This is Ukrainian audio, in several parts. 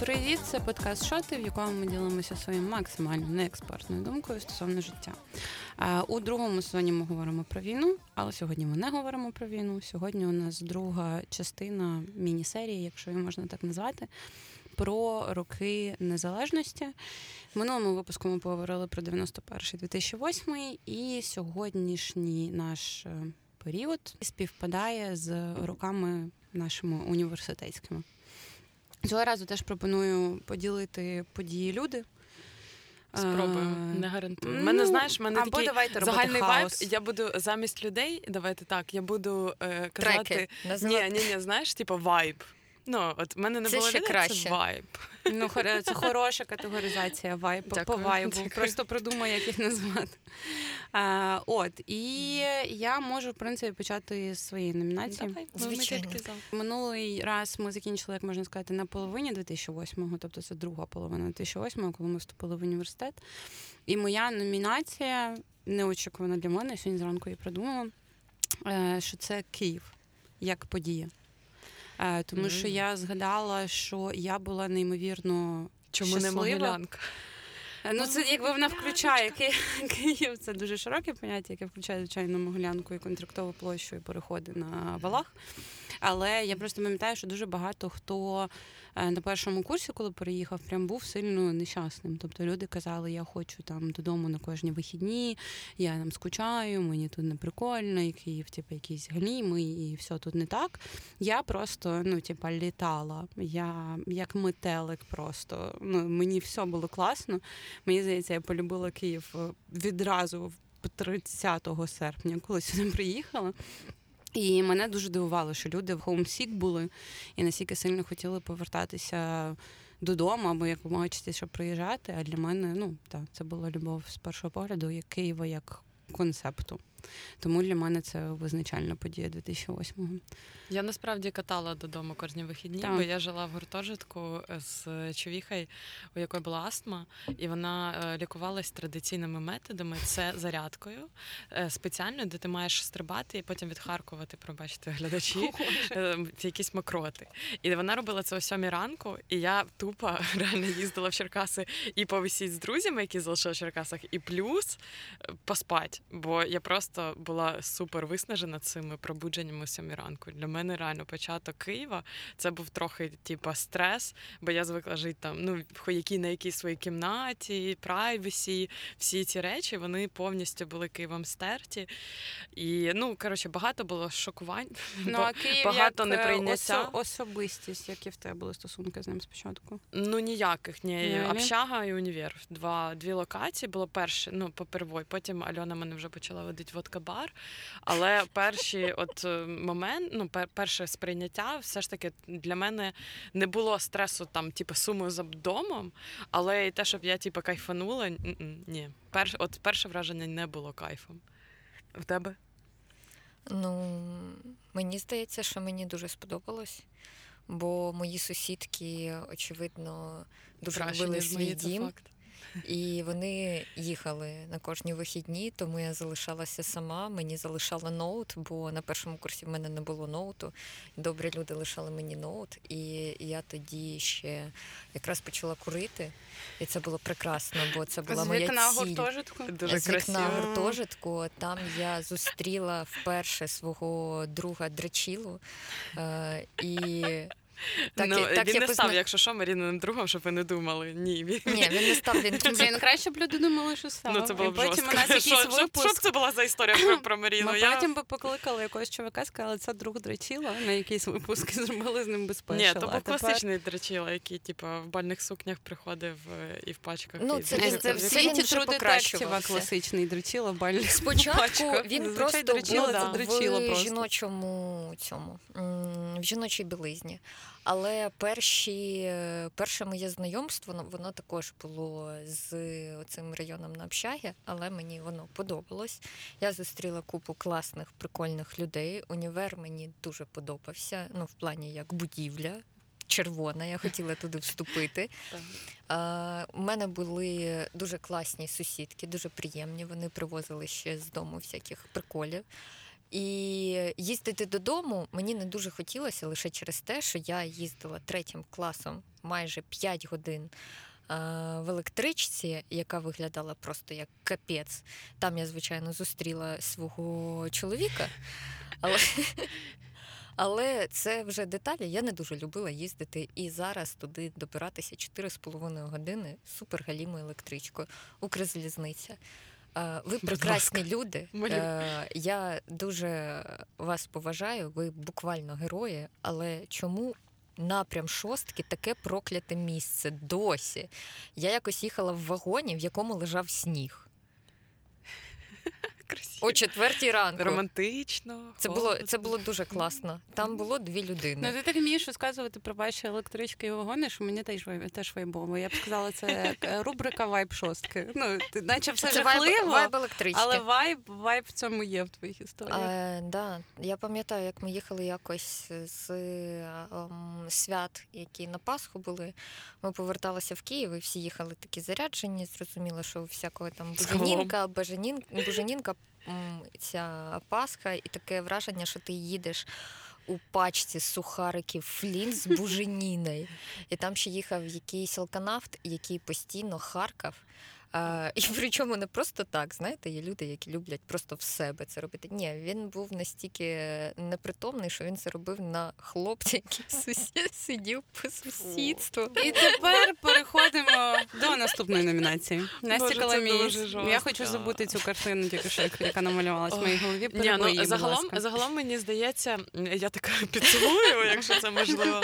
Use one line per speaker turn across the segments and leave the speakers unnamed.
Привіт, це подкаст Шоти, в якому ми ділимося своїм максимально неекспертною думкою стосовно життя. У другому сезоні ми говоримо про війну, але сьогодні ми не говоримо про війну. Сьогодні у нас друга частина міні-серії, якщо її можна так назвати, про роки незалежності. В минулому випуску ми поговорили про 91-2008 і сьогоднішній наш е, період співпадає з роками нашими університетськими. Цього разу теж пропоную поділити події люди.
Спробую, не гарантую. Ну, мене знаєш, мене
або
такий
давайте
загальний вайб. Я буду замість людей. Давайте так. Я буду е, казати
Треки.
ні, ні, ні, знаєш, типу вайб. Ну, от в мене не
Це
було
ще
людей,
краще.
це вайб.
Ну, це хороша категоризація вайб, по вайбу.
дякую.
Просто придумай, як їх назвати. А, от, і я можу, в принципі, почати з своєї номінації.
Давай,
Звичайно.
Минулий раз ми закінчили, як можна сказати, на половині 2008-го, тобто це друга половина 2008-го, коли ми вступили в університет. І моя номінація неочікувана для мене, я сьогодні зранку її придумала, е, що це Київ як подія. Е, Тому що я згадала, що я була неймовірно
Чому не
щаслива.
Могилянка?
Е, Ну, це якби вона включає Київ, це дуже широке поняття, яке включає, звичайно, Могилянку і контрактову площу і переходи на валах. Але я просто пам'ятаю, що дуже багато хто е, на першому курсі, коли переїхав, прям був сильно нещасним. Тобто люди казали, я хочу там додому на кожні вихідні, я там скучаю, мені тут не прикольно, і Київ, типу, якийсь гліми, і все тут не так. Я просто, ну, типа, літала. Я як метелик просто. Ну, мені все було класно. Мені здається, я полюбила Київ е, відразу 30 серпня, коли сюди приїхала. І мене дуже дивувало, що люди в хоумсік були і настільки сильно хотіли повертатися додому або якомога частіше приїжджати. А для мене ну так, це була любов з першого погляду як Києва як концепту. Тому для мене це визначальна подія 2008-го.
Я насправді катала додому кожні вихідні,
Так.
бо я жила в гуртожитку з човіхою, у якої була астма, і вона е, лікувалась традиційними методами. Це зарядкою е, спеціально, де ти маєш стрибати і потім відхаркувати, пробачте, глядачі, е, якісь мокроти. І вона робила це о сьомій ранку, і я тупо реально їздила в Черкаси і повисіть з друзями, які залишили в Черкасах, і плюс поспать. Бо я просто була супер виснажена цими пробудженнями о сьомій ранку. Для мене реально початок Києва це був трохи типа стрес, бо я звикла жити там, ну які на якійсь своїй кімнаті, прайвесі, всі ці речі вони повністю були Києвом стерті. І ну коротше, багато було шокувань.
Ну, а Київ
багато
як е,
неприйняття.
осо- особистість, які в тебе були стосунки з ним спочатку.
Ну ніяких ні. Общага і універ. Два дві локації було перше, ну по первой. Потім Альона мене вже почала водити водка-бар. Але перші, от е, момент, ну перше сприйняття, все ж таки для мене не було стресу там, типу, сумою за домом, але і те, щоб я типу, кайфанула, ні. Перш, от перше враження не було кайфом. В тебе?
Ну, мені здається, що мені дуже сподобалось, бо мої сусідки, очевидно, дуже
Краще,
любили свій дім.
факт.
І вони їхали на кожні вихідні, тому я залишалася сама. Мені залишали ноут, бо на першому курсі в мене не було ноуту. Добрі люди лишали мені ноут, і я тоді ще якраз почала курити. І це було прекрасно, бо це була
З вікна гуртожитку.
Дуже
з вікна гуртожитку. Там я зустріла вперше свого друга Драчілу. Е, і так,
ну,
так
він
я
не
позна-
став, якщо що, Маріниним другом, щоб ви не думали. Ні, він
Ні, він не став, він
Блін, краще б люди думали, що став.
Ну, це було б
потім
жорстко.
у нас якийсь
Що- що- Що б це була за історія про, про Маріну?
Ми
Я-
потім би покликали якогось чувака, сказали, це друг драчіла на якийсь випуск і зробили з ним безпечно.
Ні, то був класичний драчіла, який типу, в бальних сукнях приходив е, і в пачках.
Ну,
і
це він-
Це,
це
в світі
вже
True класичний драчіла в бальних
Спочатку
пачках.
він просто був в жіночому цьому в жіночій білизні. Але перші, е, перше моє знайомство ну, воно також було з цим районом на общагі, але мені воно подобалось. Я зустріла купу класних, прикольних людей. Універ мені дуже подобався. Ну, в плані як будівля. Червона, я хотіла туди вступити. А, У мене були дуже класні сусідки, дуже приємні. Вони привозили ще з дому всяких приколів. І їздити додому мені не дуже хотілося лише через те, що я їздила третім класом майже 5 годин в електричці, яка виглядала просто як капець. Там я, звичайно, зустріла свого чоловіка, але але це вже деталі. Я не дуже любила їздити і зараз туди добиратися 4,5 години супергалімою електричкою. Укрзалізниця. Ви прекрасні люди. Е, я дуже вас поважаю. Ви буквально герої, але чому? Напрям шостки таке прокляте місце досі. Я якось їхала в вагоні, в якому лежав сніг. О четвертій ранку.
Романтично.
Це було це було дуже класно. Там було дві людини.
Ну, ти так вмієш розказувати про ваші електрички і вагони, що мені теж теж вайбово. Я б сказала, це е, рубрика вайб шостки. Ну, ти, наче все
це
жахливо,
вайб, вайб
але вайб, вайб в цьому є в твоїх історіях.
Да. Я пам'ятаю, як ми їхали якось з um, свят, які на Пасху були. Ми поверталися в Київ і всі їхали такі заряджені. Зрозуміло, що всякого там буженінка, буженінка ця Пасха, і таке враження, що ти їдеш у пачці сухариків флін з буженіною. І там ще їхав якийсь алканавт, який постійно харкав. А, І причому не просто так, знаєте, є люди, які люблять просто в себе це робити. Ні, він був настільки непритомний, що він це робив на хлопця, який сусід сидів по сусідству.
І тепер переходимо до наступної номінації. Настя Каламіс. Я хочу забути цю картину, тільки що яка намалювалась в моїй голові.
Ні, ну, загалом, загалом мені здається, я така підсумую, якщо це можливо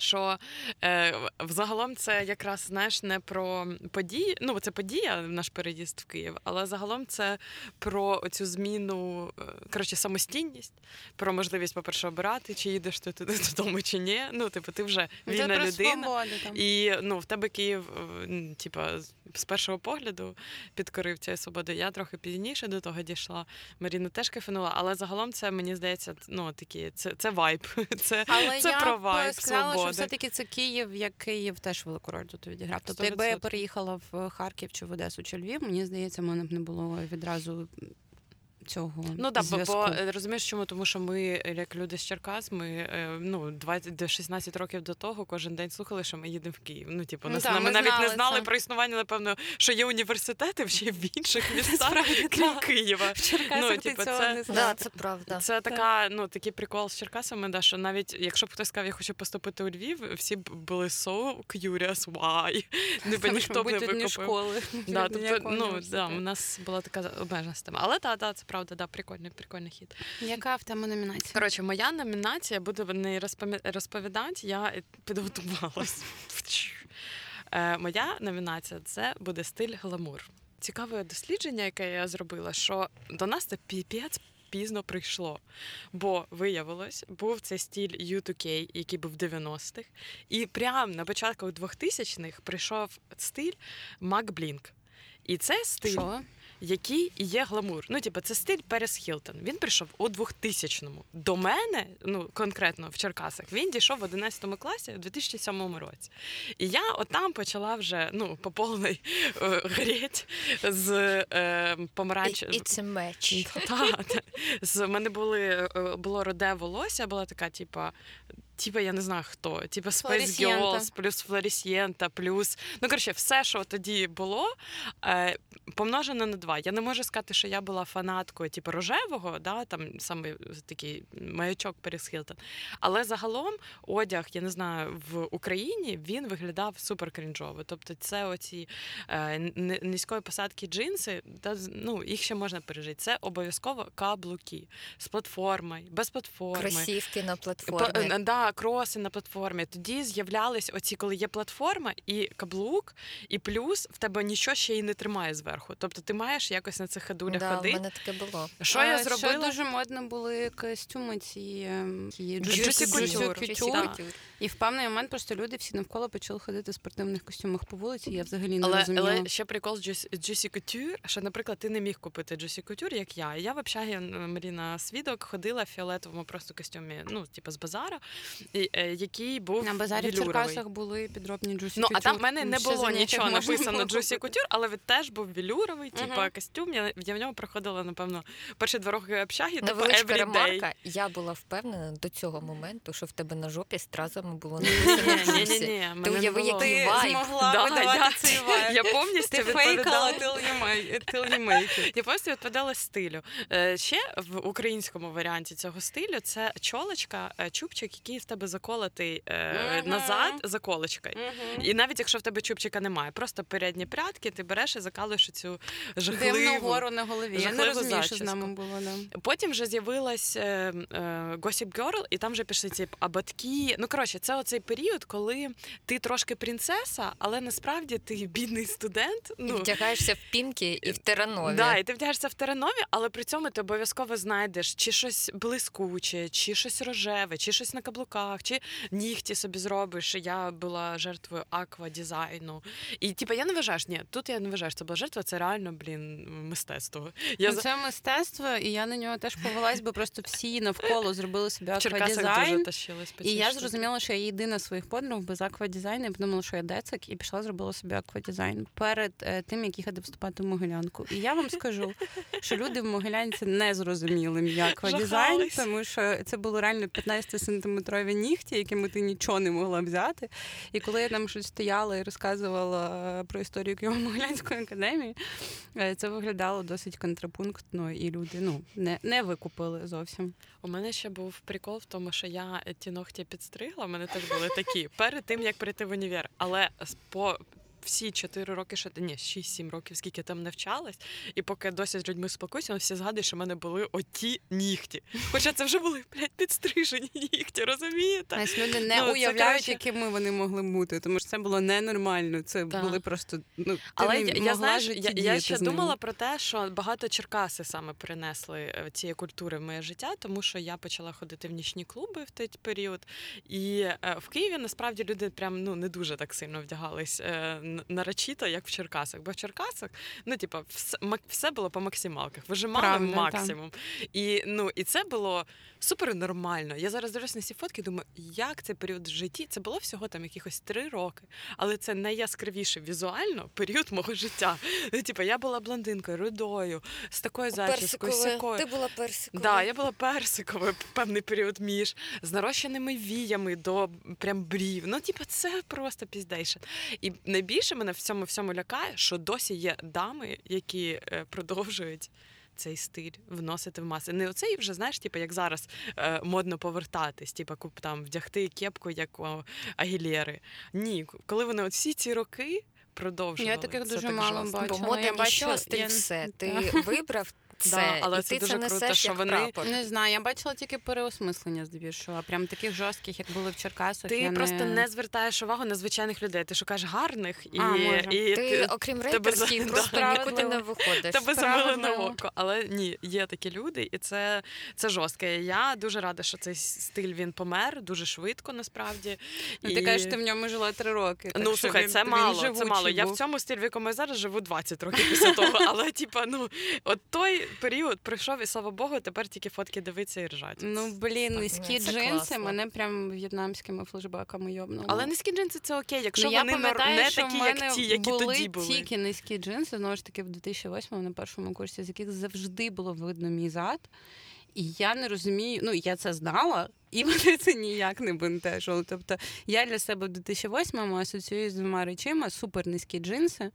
що е, взагалом це якраз знаєш не про події. Ну це подія, наш переїзд в Київ, але загалом це про цю зміну, е, коротше, самостійність, про можливість, по-перше, обирати, чи їдеш ти туди додому, чи ні. Ну, типу, ти вже вільна це людина.
Свободу, там.
І ну, в тебе Київ, е, типа, з першого погляду підкорив цієї свободи. Я трохи пізніше до того дійшла. Маріна теж кайфанула, але загалом це мені здається, ну такі це це вайб. Це
але
це
я
про вайб,
сказала,
свободи.
Що все-таки це Київ, як Київ теж велику роль тут відіграв. Тобто, якби я переїхала в Харків чи в Одесу чи Львів, мені здається, в мене б не було відразу цього
ну да,
зв'язку.
бо е, розумієш, чому тому, що ми, як люди з Черкас, ми е, ну 20 до 16 років до того кожен день слухали, що ми їдемо в Київ. Ну типу,
ну,
нас
та,
ми,
ми
навіть
знали
не знали
це.
про існування, напевно, що є університети ще в інших містах, крім Києва.
В Черкасах
ну, типу, це
не.
Да, це правда.
Це така, ну такий прикол з Черкасами, да, що навіть якщо б хтось сказав, я хочу поступити у Львів, всі б були so curious, why? Ніби ніхто б не викупив.
школи.
Да, тобто, ну, да, у нас була така обмежена система. Але так, да, це правда, да, прикольний, прикольний хід.
Яка в тебе номінація?
Коротше, моя номінація буду не розповідати, я підготувалась. Е, моя номінація це буде стиль гламур. Цікаве дослідження, яке я зробила, що до нас це піпець пізно прийшло. Бо виявилось, був цей стиль U2K, який був в 90-х, і прямо на початку 2000-х прийшов стиль Mac Blink. І це стиль.
Що?
Який є гламур. Ну, типу, це стиль Перес Хілтон. Він прийшов у 2000-му. До мене, ну конкретно в Черкасах, він дійшов в 11 класі у 2007 році. І я отам почала вже ну, по повний е, греть з е, помаранч.
It's a match.
Та, та. З мене були е, було роде волосся, була така, типа типа, я не знаю хто, типа Space Girls, плюс Флорісієнта, плюс. Ну, коротше, все, що тоді було, е, помножено на два. Я не можу сказати, що я була фанаткою, типу, рожевого, да, там саме такий маячок Періс Хілтон. Але загалом одяг, я не знаю, в Україні він виглядав супер крінжово. Тобто, це оці е, низької посадки джинси, та, ну, їх ще можна пережити. Це обов'язково каблуки з платформою, без платформи.
Кросівки на платформі.
По, да, да, кроси на платформі. Тоді з'являлись оці, коли є платформа і каблук, і плюс в тебе нічого ще й не тримає зверху. Тобто ти маєш якось на цих ходулях
да, в
ходити.
мене таке було.
Що
А,
я зробила?
дуже модно були костюми ці ем.
Да.
І в певний момент просто люди всі навколо почали ходити в спортивних костюмах по вулиці. Я взагалі не
Але,
розуміла.
але ще прикол з Juicy- Couture, що, наприклад, ти не міг купити Juicy Couture, як я. Я в общагі Маріна Свідок ходила в фіолетовому просто костюмі, ну, типу, з базара, який був
На базарі в. Черкасах були підробні Juicy
Ну, а там в мене не було нічого написано
купити.
Couture, але він теж був велюровий, типу, костюм. Я, я в ньому проходила, напевно, перші два роки общаги, типу,
Невеличка
everyday.
ремарка. Я була впевнена до цього моменту, що в тебе на жопі стразами було написано
ні,
Ти уяви, який вайб.
змогла видавати цей вайб.
Я повністю відповідала. Я повністю відповідала стилю. Е, Ще в українському варіанті цього стилю це чолочка, е, чубчик, який в тебе заколотий е,
Мгм.
назад заколочкою.
Мгм.
І навіть якщо в тебе чубчика немає, просто передні прядки, ти береш і закалуєш цю
Дивну
жахливу.
гору на голові. Я не розумію, що з нами було. Да.
Потім вже з'явилась е, е, Gossip Girl, і там вже пішли ці абатки. Ну коротше, це оцей період, коли ти трошки принцеса, але насправді ти бідний студент.
І
Ну
вдягаєшся в пінки і в теранові.
Да, і ти вдягаєшся в теранові, але при цьому ти обов'язково знайдеш чи щось блискуче, чи щось рожеве, чи щось на каблуках, чи нігті собі зробиш. Я була жертвою аквадизайну. І типу, я не вважаю, що- ні, тут я не вважаю, що це була жертва, це реально, блін, мистецтво. Я
Ну, Це мистецтво, і я на нього теж повелась, бо просто всі навколо зробили собі аквадизайн. І я зрозуміла, що я єдина своїх подруг без аквадизайну. Я подумала, що я децик, і пішла зробила собі аквадизайн перед е, тим, як їхати вступати в Могилянку. І я вам скажу, що люди в Могилянці не зрозуміли мій аквадизайн, тому що це було реально 15-сантиметрові нігті, якими ти нічого не могла взяти. І коли я там щось стояла і розказувала про історію Києво-Могилянської академії, е, це виглядало досить контрапунктно, і люди ну не, не викупили зовсім.
У мене ще був прикол в тому, що я ті ногті підстригла. У мене теж були такі перед тим, як прийти в універ. Але по всі 4 роки, що ні, 6-7 років, скільки там навчалась, і поки досі з людьми спілкуюся, всі згадують, що в мене були оті нігті. Хоча це вже були блядь, підстрижені нігті, розумієте?
Знаєш, люди не
Ну,
уявляють,
коротше-
якими вони могли бути, тому що це було ненормально. Це
Так.
були просто ну
Але я, я знаєш, я, я ще думала про те, що багато Черкаси саме принесли е, цієї культури в моє життя, тому що я почала ходити в нічні клуби в той період. І е, в Києві насправді люди прям ну не дуже так сильно вдягались е, нарочито, як в Черкасах. Бо в Черкасах, ну типа, все, все було по максималках. Вижимали
Правда,
максимум. І ну і це було супер нормально. Я зараз дивлюсь на ці фотки, думаю, як цей період в житті? Це було всього там якихось три роки, але це найяскравіший візуально період мого життя. Ну, типу, я була блондинкою, рудою, з такою зачіскою, сякою.
Ти була персиковою.
Да, я була персиковою певний період між з нарощеними віями до прям брів. Ну, типу, це просто піздейше. І найбільше мене в цьому всьому лякає, що досі є дами, які е, продовжують. Цей стиль вносити в маси. Не оцей вже, знаєш, типу, як зараз е, модно повертатись, типу, куп там вдягти кепку, як у Агілєри. Ні, коли вони от всі ці роки продовжували.
Я таких дуже
так
мало бачила.
Бо мода
я бачила-
стиль
я-
все. Ти вибрав це,
Да, але
і
це
ти
дуже
це
круто,
несеш
що
як
вони-
прапор.
Не знаю, я бачила тільки переосмислення здебільшого, а прям таких жорстких, як були в Черкасах.
Ти
я
просто не звертаєш увагу на звичайних людей. Ти шукаєш гарних і,
А, може.
і
Ти, окрім
тебе за-
рейтерських,
да.
просто нікуди не виходиш.
тебе замили на око. Але ні, є такі люди, і це, це жорстке. Я дуже рада, що цей стиль він помер дуже швидко, насправді.
Ну,
І-
Ти кажеш, ти в ньому жила три роки.
Ну,
так що
слухай,
він-
це
він
мало, це мало. Я в цьому стилі, в якому я зараз живу 20 років після того. Але, типа, ну, от той період пройшов, і слава Богу, тепер тільки фотки дивиться і ржать.
Ну, блін,
Так,
низькі
це
джинси
класно.
мене прям в'єтнамськими флешбеками йобнули.
Але низькі джинси це окей, якщо
ну, я
вони
пам'ятаю,
не
що
такі,
в мене
як ті, які
були
тоді були.
тільки низькі джинси, знову ж таки, в 2008 на першому курсі, з яких завжди було видно мій зад. І я не розумію, ну я це знала, і мене це ніяк не бентежило. Тобто я для себе в 2008-му асоціюю з двома речима: супер низькі джинси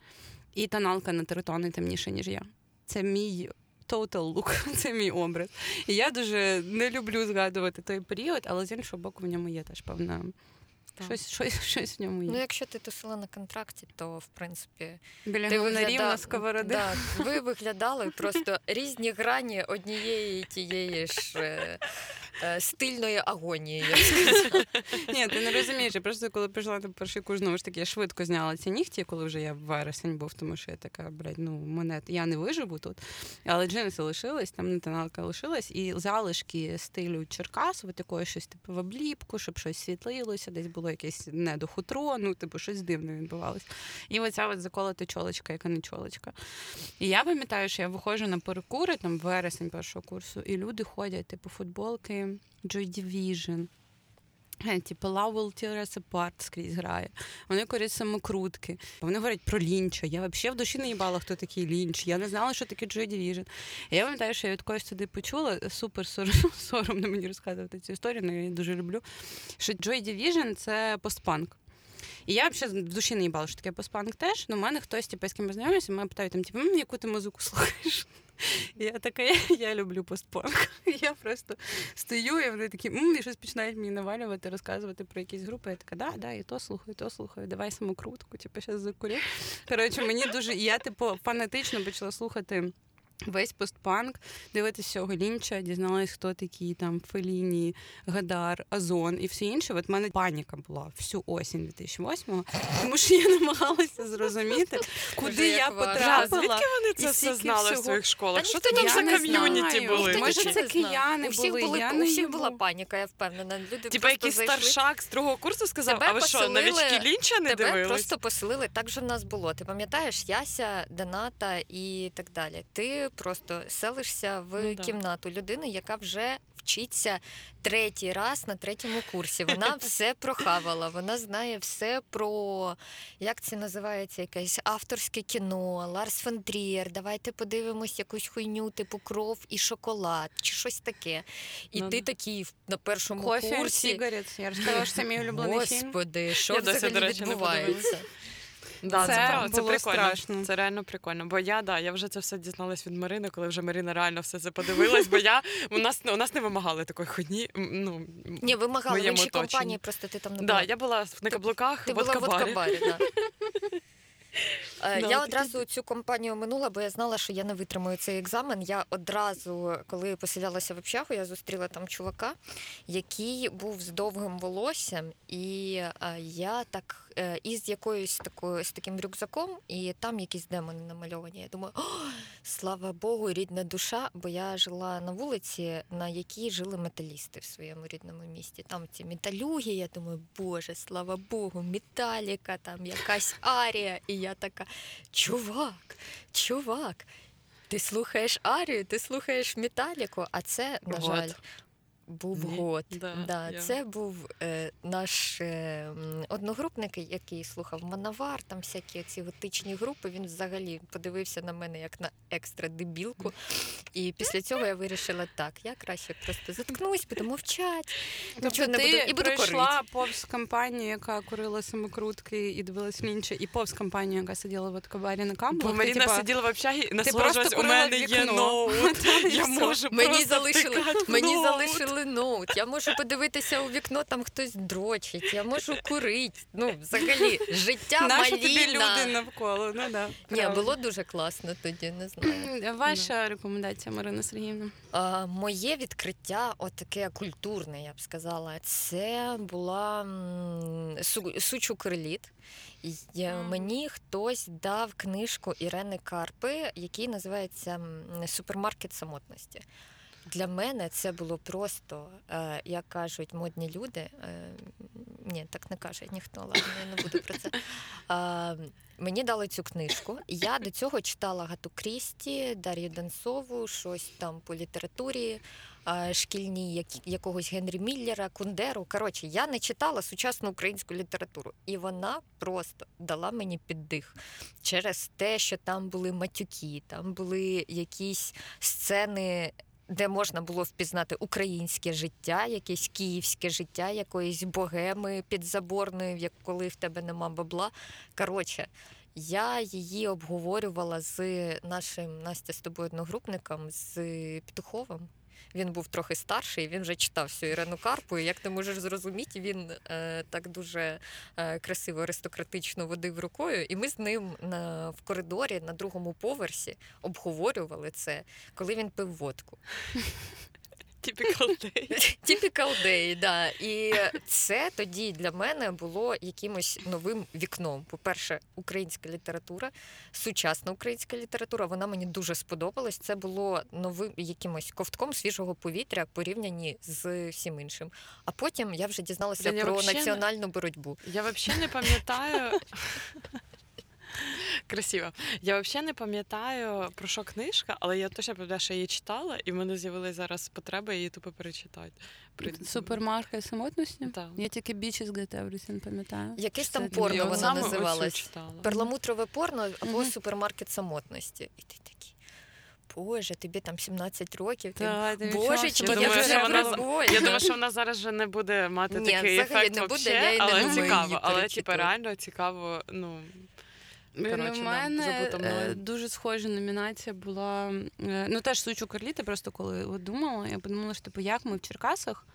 і тоналка на три тони темніше, ніж я. Це мій total look, це мій образ. І я дуже не люблю згадувати той період, але з іншого боку, в ньому є теж певна.
Так.
Щось, щось, щось в ньому є.
Ну, якщо ти тусила на контракті, то в принципі
Біля
ти вигляда-
на сковороди.
Да, ви виглядали просто різні грані однієї тієї ж е, е, стильної агонії. Я б сказала.
Ні, ти не розумієш. Я просто коли прийшла на перший курс, знову ж таки, я швидко зняла ці нігті, коли вже я в вересень був, тому що я така, блядь, ну мене я не виживу тут. Але джинси лишились, там натоналка лишилась, і залишки стилю Черкас, от такої щось типу в обліпку, щоб щось світлилося, десь було якесь недохутро, ну, типу, щось дивне відбувалось. І оця от заколота чолочка, яка не чолочка. І я пам'ятаю, що я виходжу на перекури там вересень першого курсу, і люди ходять, типу, футболки Joy Division. Е, Типу Love will tear us apart скрізь грає. Вони курять самокрутки. Вони говорять про лінча. Я взагалі в душі не їбала, хто такий лінч. Я не знала, що таке Joy Division. Я пам'ятаю, що я від когось туди почула. Супер сором- соромно мені розказувати цю історію, але я її дуже люблю. Що Joy Division – це постпанк. І я взагалі в душі не їбала, що таке постпанк теж. Ну, у мене хтось, типу, з ким познайомився, мене питають, там, типу, яку ти музику слухаєш? Я така, я, люблю постпанк. Я просто стою, і вони такі, і щось починають мені навалювати, розказувати про якісь групи. Я така, да, да, і то слухаю, і то слухаю, давай самокрутку, типу, зараз закурю. Коротше, мені дуже, я, типу, фанатично почала слухати. Весь постпанк, дивитися цього лінча, дізналась, хто такі там Феліні, Гадар, Азон і все інше. От в мене паніка була всю осінь 2008-го, тому що я намагалася зрозуміти, куди я потрапила.
Звідки вони це все знали в своїх школах? Що ти там за ком'юніті були?
Може,
це кияни
у всіх
були,
у всіх була паніка, я впевнена. Люди
Типа якийсь старшак з другого курсу сказав, а ви що, новічки лінча не
Тебе просто поселили, так же в нас було. Ти пам'ятаєш Яся, Доната і так далі. Ти просто селишся в
Ну
кімнату людини, яка вже вчиться третій раз на третьому курсі. Вона все прохавала, вона знає все про як це називається, якесь авторське кіно, Ларс фон Трієр. Давайте подивимось якусь хуйню, типу кров і шоколад, чи щось таке. І
Ну
ти такий на першому
Coffee
курсі.
Cigarettes. Я розказала, що це мій улюблений фільм.
Господи, що взагалі відбувається?
Да, це,
Це
правда, це
було
прикольно.
страшно.
Це реально прикольно. Бо я да, я вже це все дізналась від Марини, коли вже Марина реально все це подивилась, бо я у нас у нас не вимагали такої хуйні. Ну
Ні, вимагали в іншій
оточенні.
компанії, просто ти там не
да, я була на каблуках
Ти
в
була в да. Е,
Да,
Я одразу цю компанію минула, бо я знала, що я не витримаю цей екзамен. Я одразу, коли поселялася в общагу, я зустріла там чувака, який був з довгим волоссям, і е, я так е, із якоюсь такою з таким рюкзаком, і там якісь демони намальовані. Я думаю, О, слава Богу, рідна душа, бо я жила на вулиці, на якій жили металісти в своєму рідному місті. Там ці металюги, я думаю, Боже, слава Богу, металіка, там якась арія. І я така, чувак, чувак. Ти слухаєш Арію, ти слухаєш Металіку, а це, на жаль, був
Ні,
год.
да,
Да,
я-
Це був е, наш е, одногрупник, який слухав Манавар, там всякі ці готичні групи. Він взагалі подивився на мене як на екстра дебілку. І після цього я вирішила, так, я краще просто заткнусь, буду мовчати.
Тобто
Нічого не буду, і буду
пройшла
корити.
повз компанію, яка курила самокрутки і дивилась лінча, і повз компанію, яка сиділа в откабарі на камбу.
Бо Маріна сиділа в общагі і насолоджувалась, у мене є ноут, я можу
Мені залишили, мені. Залишили ноут. Я можу подивитися у вікно, там хтось дрочить, я можу курити. Ну, взагалі, життя
Наші тобі люди навколо. Ну, да,
Ні, було дуже класно тоді, не знаю.
Ваша рекомендація, Марина Сергіївна.
А, моє відкриття, отаке культурне, я б сказала, це була Сучу Криліт. Е. Мені хтось дав книжку Ірени Карпи, який називається Супермаркет самотності. Для мене це було просто, е, як кажуть модні люди. Е, ні, так не каже ніхто, ладно, я не буду про це. Е, мені дали цю книжку. Я до цього читала Гату Крісті, Дар'ю Донцову, щось там по літературі шкільній, якогось Генрі Міллера, Кундеру. Коротше, я не читала сучасну українську літературу, і вона просто дала мені піддих через те, що там були матюки, там були якісь сцени. Де можна було впізнати українське життя, якесь київське життя, якоїсь богеми підзаборної, як коли в тебе нема бабла. Коротше, я її обговорювала з нашим Настя з тобою одногрупником з Петуховим. Він був трохи старший, він вже читав всю Ірину Карпу. І як ти можеш зрозуміти, він е, так дуже е, красиво, аристократично водив рукою. І ми з ним на, в коридорі на другому поверсі обговорювали це, коли він пив водку.
Typical day.
Typical day, да. І це тоді для мене було якимось новим вікном. По-перше, українська література, сучасна українська література, вона мені дуже сподобалась. Це було новим якимось ковтком свіжого повітря порівняні з всім іншим. А потім я вже дізналася
я
про
вообще не-
національну боротьбу.
Я взагалі не пам'ятаю. Красиво. Я взагалі не пам'ятаю про що книжка, але я точно пам'ятаю, що її читала, і в мене з'явилася зараз потреба її тупо перечитати. При-
Супермаркет самотності.
Так.
Я тільки Bitches Get Everything пам'ятаю.
Якесь там порно
Я
вона називалась. Перламутрове порно або
Мгм.
супермаркет самотності. І ти такий. Боже, тобі там 17 років.
Та, ти
Боже, чи
я
я
думаю, що вона- Я думаю, що вона зараз вже не буде мати
Ні,
такий ефект
не буде,
вообще,
я й не
але цікаво.
її
Але типу, реально цікаво, Ну, Коротше,
у мене
мною.
е, дуже схожа номінація була. е, Ну теж сучу Карліти, просто коли думала, я подумала, що типу, як ми в Черкасах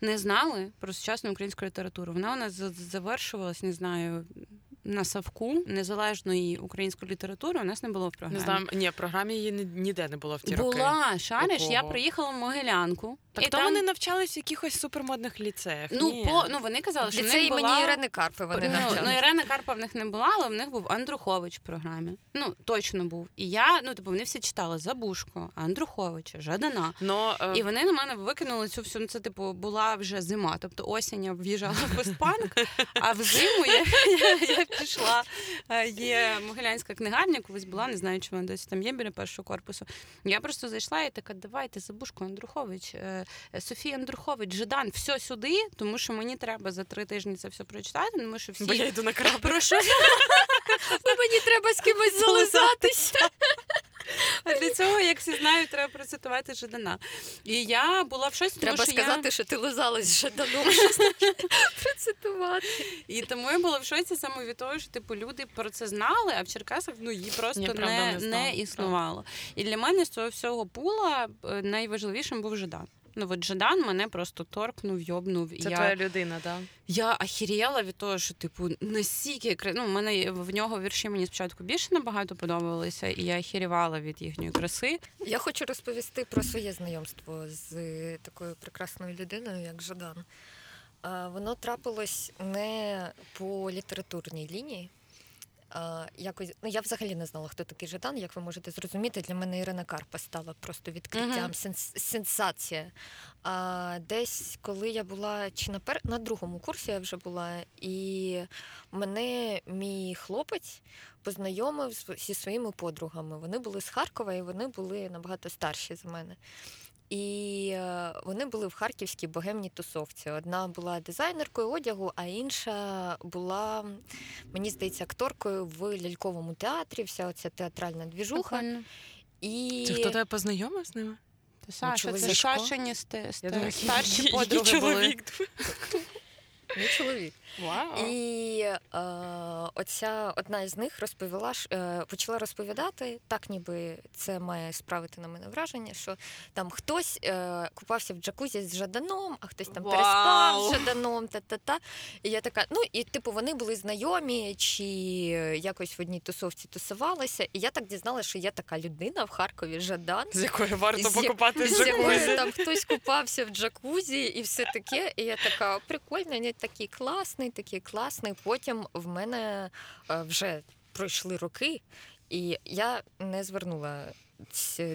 не знали про сучасну українську літературу. Вона у нас завершувалась, не знаю. На савку незалежної української літератури у нас не було в програмі.
не знаю. Ні, в програмі її ніде не було в ті роки.
Була, шариш, я приїхала в Могилянку.
Так
і там,
вони навчались в якихось супермодних ліцеях.
ну,
Ні.
по, ну, вони казали, що в них
імені
була...
Ірени Карпової не
Ну, ну,
навчали.
Ірена Карпа в них не була, але в них був Андрухович в програмі. Ну, точно був. І я, ну, типу, вони всі читали Забушко, Андруховича, Жадана.
Но, е,
І вони на мене викинули цю всю. Ну, це, типу, була вже зима. Тобто осінь я в'їжджала в постпанк, а взиму я, я, я пішла. Е, Є Могилянська книгарня, колись була, не знаю, чи вона досі там є біля першого корпусу. Я просто зайшла і така, давайте Забушко, Андрухович, е, Софія Андрухович, Жадан, все сюди, тому що мені треба за три тижні це все прочитати, тому що всі
бо я йду на.
Прошу,
Бо мені треба з кимось зализатися.
а для цього, як всі знають, треба процитувати Жадана. І я була в щось, тому
Треба
що
сказати, що ти лизалась з Жаданом. щось Процитувати.
І тому я була в шоці саме від того, що типу люди про це знали, а в Черкасах ну її просто
Ні, правда,
не,
не
не, існувало. І для мене з цього всього пула е, найважливішим був Жадан. Ну от Жадан мене просто торкнув, йобнув.
Це
я...
твоя людина, так.
Я ахіріла від того, що типу настільки ну, в мене в нього вірші мені спочатку більше набагато подобалися, і я ахірівала від їхньої краси.
Я хочу розповісти про своє знайомство з такою прекрасною людиною, як Жадан. Воно трапилось не по літературній лінії. А, якось, ну, я взагалі не знала, хто такий Жадан. Як ви можете зрозуміти, для мене Ірина Карпа стала просто відкриттям, сенс- сенсація. А, десь, коли я була чи на, пер... на другому курсі я вже була, і мене мій хлопець познайомив зі своїми подругами. Вони були з Харкова і вони були набагато старші за мене. І е, вони були в харківській богемній тусовці. Одна була дизайнеркою одягу, а інша була, мені здається, акторкою в ляльковому театрі. Вся оця театральна двіжуха. І
Це хто тебе познайомив з ними?
Саша, це
чоловік.
Сашині старші подруги були.
мій чоловік.
Вау.
І е, оця одна із них розповіла е, почала розповідати, так ніби це має справити на мене враження, що там хтось е, купався в джакузі з Жаданом, а хтось там
Вау!
переспав з Жаданом, та-та-та. І я така, ну і типу вони були знайомі, чи якось в одній тусовці тусувалися. І я так дізналася, що є така людина в Харкові Жадан.
З якої варто
З
покупати
з
джакузі.
там хтось купався в джакузі і все таке. І я така прикольна, він такий класний, такий класний. Потім в мене е, вже пройшли роки, і я не звернула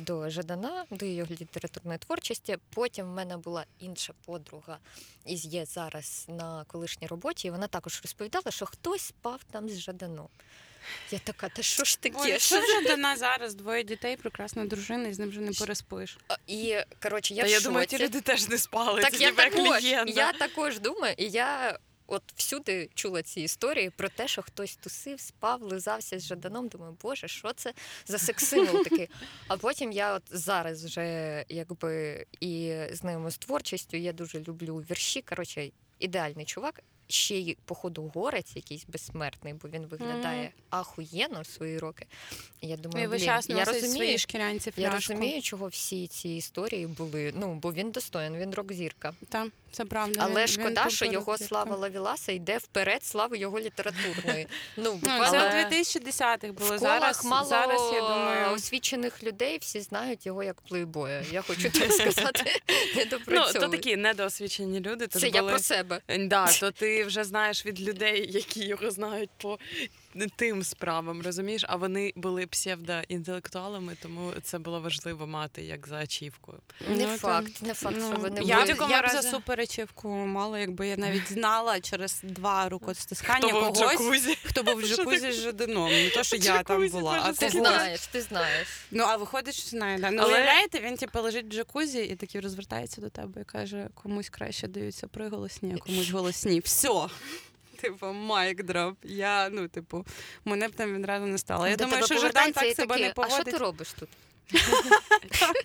до Жадана, до його літературної творчості. Потім в мене була інша подруга, і є зараз на колишній роботі. І вона також розповідала, що хтось спав там з Жаданом. Я така, та що ж таке? Що ж
Жадана зараз? Двоє дітей, прекрасна дружина, і з ним вже не переспиш.
І коротше, я
Та
в
я думаю, ті люди теж не спали.
Так
це
я
тебе
також,
клієнта.
я також думаю, і я от всюди чула ці історії про те, що хтось тусив, спав, лизався з Жаданом. Думаю, боже, що це за секс-символ такий. А потім я от зараз вже якби і знайома з творчістю, я дуже люблю вірші. Коротше, ідеальний чувак. Ще й походу горець якийсь безсмертний, бо він виглядає ахуєнно в свої роки. Я думаю,
весь
блін, я розумію,
свої шкірянці
я розумію, чого всі ці історії були. Ну бо він достоин, він рок-зірка.
Та, це правда.
Але
він-
шкода,
він
що його
зірка.
слава Лавіласа йде вперед слави його літературної. Ну
Ну,
буквально
це
Але-
в 2010-х було.
в
Зараз,
мало
зараз, я думаю,
освічених людей, всі знають його як плейбоя. Я хочу так сказати, не
Ну, то такі недоосвічені люди.
Це я про себе.
Да, то ти вже знаєш від людей, які його знають по тим справам, розумієш? А вони були псевдоінтелектуалами, тому це було важливо мати як за ачівкою.
Не
Ну,
факт, не факт,
ну,
що вони
я,
були.
б, я б
разі-
за суперечівку мало, якби я навіть знала через два рукостискання
Хто
когось,
джакузі?
хто був в джакузі з Жаданом. Не то, що я там була, а
Ти знаєш, ти знаєш.
Ну, а виходить, що знає, да. Ну,
Але-
уявляєте, він типу лежить в джакузі і такий розвертається до тебе і каже, комусь краще даються приголосні, а комусь голосні. Все. Типу, майк дроп. Я, ну, типу, мене б там відразу не стало. Я
До
думаю,
тебе
що
повертається
так
і
себе
такі,
не
А що ти робиш тут?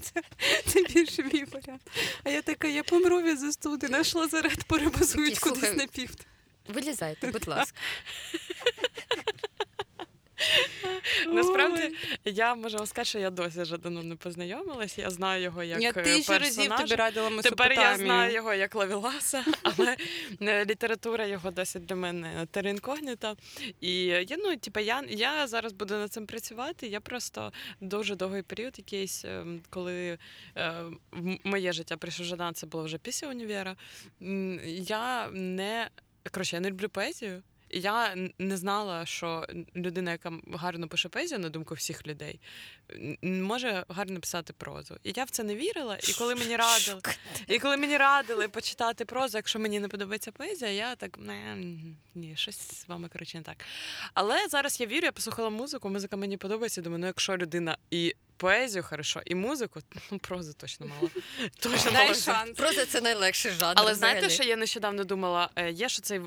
це, це більше мій варіант. А я така, я помру від застуди, знайшла заряд, перебазують кудись
слухай,
на півт.
Вилізайте, будь ласка.
Насправді я можу вам сказати, що я досі з Жаданом не познайомилась. Я знаю його як
Я
е,
тисячу разів тобі радила
Тепер я знаю його як Лавіласа, але е, література його досить для мене теринкогніта. І я, ну, типу, я, я зараз буду над цим працювати. Я просто дуже довгий період, якийсь, ем, коли е, в моє життя прийшов Жадан, це було вже після універа. Я не коротше, я не люблю поезію. Я не знала, що людина, яка гарно пише поезію, на думку всіх людей, може гарно писати прозу. І я в це не вірила. І коли мені радили, і коли мені радили почитати прозу, якщо мені не подобається поезія, я так не ні, щось з вами коротше не так. Але зараз я вірю, я послухала музику, музика мені подобається. Думаю, ну якщо людина і поезію хорошо, і музику, ну прозу точно мало. Точно мало.
шанс.
Просто це найлегший жанр.
Але знаєте, що я нещодавно думала? Е, Є що це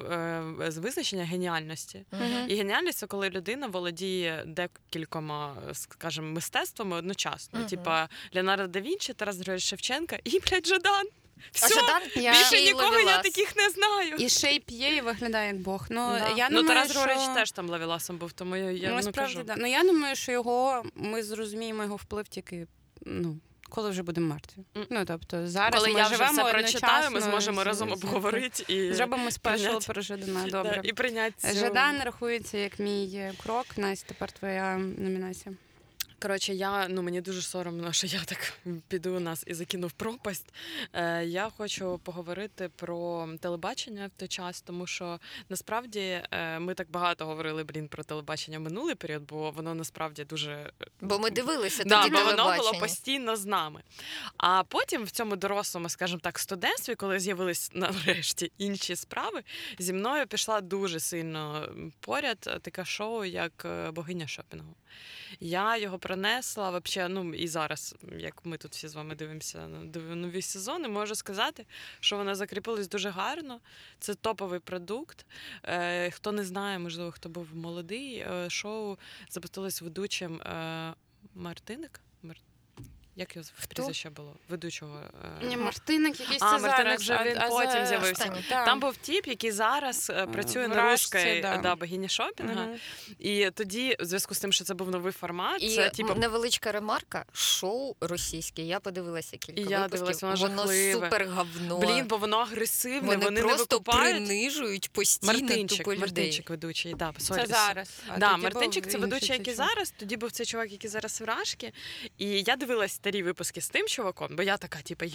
визначення геніальності. І геніальність це коли людина володіє декількома, скажімо, мистецтвами одночасно. Типа Леонардо да Вінчі, Тарас Григорович Шевченка і блядь, Жадан. Все,
Я-
більше нікого я таких не знаю.
І ще й п'є і виглядає як Бог. Ну,
Да.
я
ну
думаю,
Тарас
що...
Григорович теж там лавіласом був, тому я, я
ну,
ну,
насправді,
кажу.
да. Ну я думаю, що його ми зрозуміємо його вплив тільки ну. Коли вже будемо мертві. Ну тобто зараз
Коли
ми
я вже
живемо
все прочитаю, ми зможемо
з-
разом обговорити і,
Зробимо спешл про Жадана.
да,
Добре.
і прийняти. цю-
Жадан рахується як мій крок. Настя, тепер твоя номінація.
Коротше, я ну мені дуже соромно, що я так піду нас і закину в пропасть. Е, я хочу поговорити про телебачення в той час, тому що насправді е, ми так багато говорили блін про телебачення в минулий період, бо воно насправді дуже е,
Бо ми дивилися
Да,
тоді
бо воно було постійно з нами. А потім в цьому дорослому, скажімо так, студентстві, коли з'явились нарешті інші справи, зі мною пішла дуже сильно поряд таке шоу, як е, богиня шопінгу. Я його принесла вообще, ну і зараз, як ми тут всі з вами дивимося на нові сезони, можу сказати, що вона закріпилась дуже гарно. Це топовий продукт. Е, хто не знає, можливо, хто був молодий, е, шоу запустилось ведучим е, Мартиник. Як його прізвище було? Ведучого. е,
Ні, Мартиник якийсь
А,
це
Мартиник
зараз,
вже він
а- а
потім
за-
з'явився.
так.
Там був тіп, який зараз е, працює на
Рашці,
русській
да.
да. богині шопінга.
Мгм.
І тоді, в зв'язку з тим, що це був новий формат,
І
це типу.
невеличка ремарка, шоу російське. Я подивилася кілька
І я
випусків.
дивилась, воно
воно
жахливе.
супер говно.
Блін, бо воно агресивне,
вони,
вони, не
просто
викупають.
принижують постійно
Мартинчик,
тупо людей.
Мартинчик ведучий, да,
Це зараз. А
да, Мартинчик це ведучий, який зараз. Тоді був цей чувак, який зараз в Рашки. І я дивилась старі випуски з тим чуваком, бо я така, типу,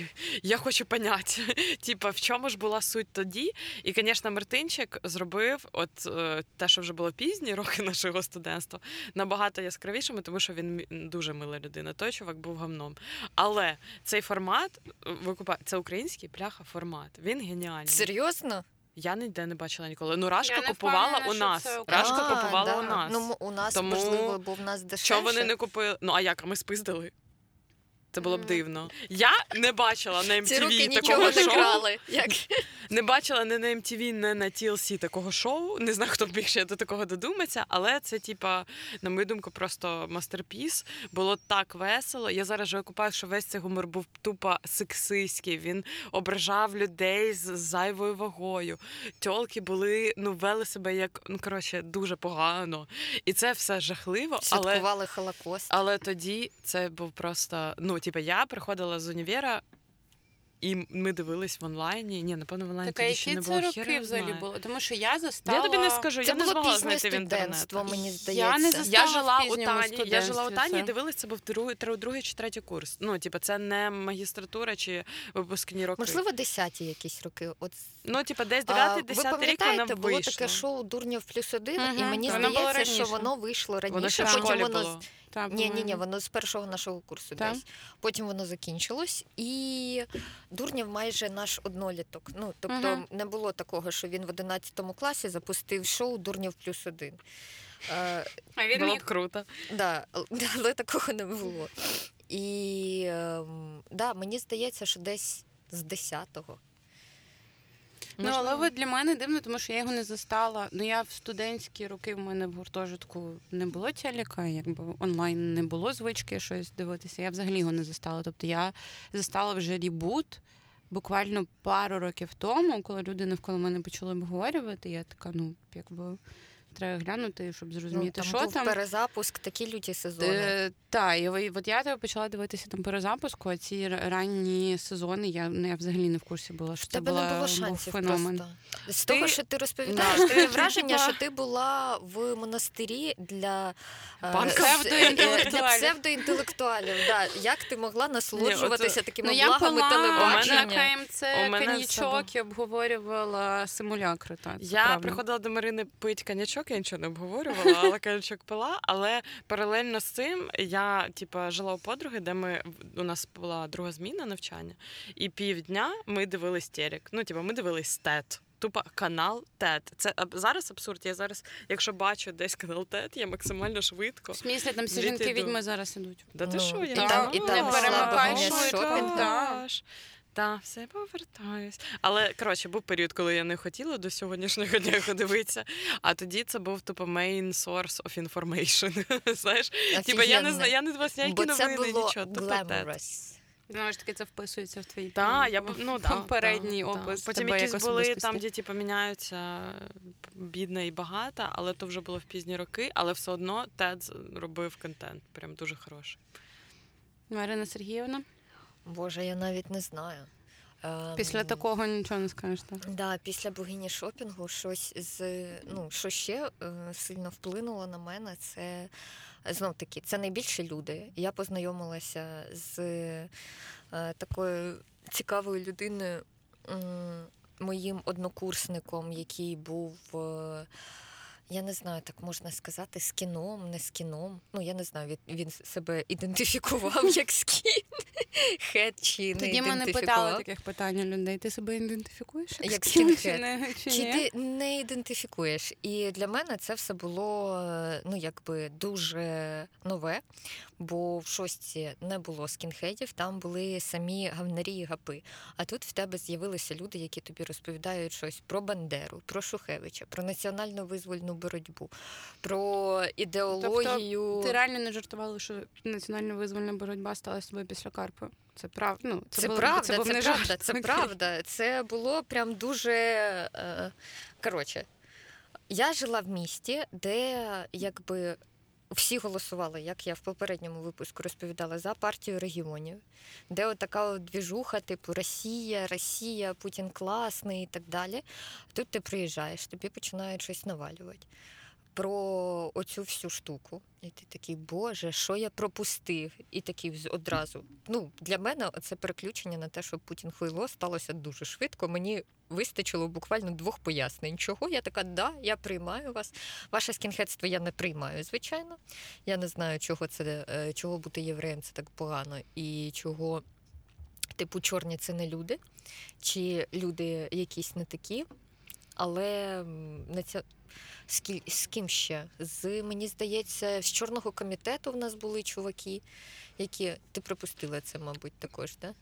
я хочу поняти, типу, в чому ж була суть тоді. І, звісно, Мартинчик зробив от е, те, що вже було пізні роки нашого студентства, набагато яскравішими, тому що він дуже мила людина. Той чувак був гамном. Але цей формат е, це український пляха формат. Він геніальний.
Серйозно?
Я ніде не бачила ніколи. Ну, Рашка
Я
купувала у нас. Рашка
А,
купувала
да.
у нас.
Ну, у нас
Тому
можливо, бо в нас дешевше.
Що вони не купили? Ну а як? А ми спиздили? Це було б дивно. Я не бачила на
Ці руки
MTV
нічого
такого
не
шоу.
крали. Як?
Не бачила не на MTV, не на TLC такого шоу. Не знаю, хто б ще до такого додуматися, але це, типа, на мою думку, просто мастерпіс. Було так весело. Я зараз вже окупаю, що весь цей гумор був тупо сексистський. Він ображав людей з зайвою вагою. Тьолки були, ну, вели себе як ну коротше, дуже погано. І це все жахливо. Але
Святкували Холокост.
але тоді це був просто. Ну, типу, я приходила з універа, і ми дивились в онлайні. Ні, напевно, в онлайні
Так,
тоді ще
які
не
це
було.
роки
хер
взагалі
знає.
було? Тому що я застала...
Я тобі не скажу,
Це
я не змогла знайти в інтернеті.
мені
Я
здається.
не
Я жила
в
у Тані. Я жила у Тані,
це.
дивилась, це був другий, другий чи третій курс. Ну, типу, це не магістратура чи випускні роки.
Можливо, десяті якісь роки. От
Ну, типу, десь
А,
9
ви
10 рік вона
пам'ятаєте, було таке шоу Дурнів плюс один, і мені
воно
здається, що воно вийшло раніше.
Воно ще в
потім
школі
воно
було.
Та,
Ні, ні, ні, воно з першого нашого курсу
Так.
десь. Потім воно закінчилось, і Дурнєв майже наш одноліток. Ну тобто
Мгм.
не було такого, що він в 11 класі запустив шоу Дурнєв плюс один. Е,
А він
Було
міг
круто.
да, але такого не було. І ем, да, мені здається, що десь з 10-го.
Ну, але ви для мене дивно, тому що я його не застала. Ну, я в студентські роки в мене в гуртожитку не було телека, якби онлайн не було звички щось дивитися. Я взагалі його не застала. Тобто я застала вже рібут буквально пару років тому, коли люди навколо мене почали обговорювати. Я така, ну, якби треба глянути, щоб зрозуміти,
ну, там
що
був
там.
перезапуск, такі люті сезони.
Е, Так, і от я тебе почала дивитися там перезапуску, а ці ранні сезони я, ну, я взагалі не в курсі була, що
В
це
тебе
була,
не було
був
шансів
феномен.
просто. З
Ти-
того, що ти розповідаєш,
Да.
таке враження, що ти була в монастирі для е,
Псевдоінтелектуалів.
Да. Як ти могла насолоджуватися такими
Ну,
благами телебачення?
У мене-
КМЦ коньячок і обговорювала симулякри.
Я приходила до Марини пить коньячок, я нічого не обговорювала, але коньячок пила. Але паралельно з цим я типа жила у подруги, де ми у нас була друга зміна навчання, і півдня ми дивились телек. Ну, типа, ми дивились ТЕТ. Тупо канал ТЕТ. Це зараз абсурд. Я зараз, якщо бачу десь канал ТЕТ, я максимально швидко.
В сміслі, там всі жінки відьми зараз ідуть.
Да ти що, я
і там-
знаю.
Там
Не
йшла
перемикай
богиня
швидко,
шопінгу.
да.
Та, все повертаюсь. Але коротше, був період, коли я не хотіла до сьогоднішнього дня дивитися. А тоді це був типу main source of information. Знаєш, типа я не знаю, я не дивилася ніякі новини,
було
нічого.
Glamorous.
Знову ж таки, це вписується в твій
Так, я ну, да,
попередній
да, да.
опис.
Потім якісь були там, де типу, міняються бідна і багата, але то вже було в пізні роки, але все одно Тед робив контент. Прям дуже хороший.
Марина Сергіївна,
Боже, я навіть не знаю. Ем,
після такого нічого не скажеш. Так?
Да, після богині шопінгу щось з ну що ще е, сильно вплинуло на мене, це знов таки це найбільше люди. Я познайомилася з е, такою цікавою людиною, моїм однокурсником, який був. Я не знаю, так можна сказати, з кіном, не з кіном. Ну, я не знаю, він, він себе ідентифікував як скін, хет чи не
Тоді
мене
питали таких питань у людей. Ти себе ідентифікуєш?
Як
скін чи не- Чи,
Чи ти не ідентифікуєш? І для мене це все було ну якби дуже нове, бо в шостці не було скінхедів, там були самі гавнарі і гапи. А тут в тебе з'явилися люди, які тобі розповідають щось про Бандеру, про Шухевича, про національну визвольну боротьбу, про ідеологію.
Ти реально не жартувала, що національна визвольна боротьба стала з тобою після Карпи? Це правда. Ну, це,
Це,
було-
правда,
це
це,
був не
правда,
жарт.
це правда. Це було прям дуже. Е, коротше, я жила в місті, де якби. Всі голосували, як я в попередньому випуску розповідала, за партію регіонів, де от така от двіжуха, типу Росія, Росія, Путін класний і так далі. Тут ти приїжджаєш, тобі починають щось навалювати про оцю всю штуку. І ти такий, Боже, що я пропустив? І такий одразу. Ну, для мене це переключення на те, що Путін хуйло сталося дуже швидко. Мені вистачило буквально двох пояснень. Чого я така, да, я приймаю вас. Ваше скінхедство я не приймаю, звичайно. Я не знаю, чого це е, чого бути євреєм це так погано, і чого, типу, чорні це не люди, чи люди якісь не такі. Але на ця... з, ким ще? З, мені здається, з Чорного комітету в нас були чуваки, які ти пропустила це, мабуть, також, так?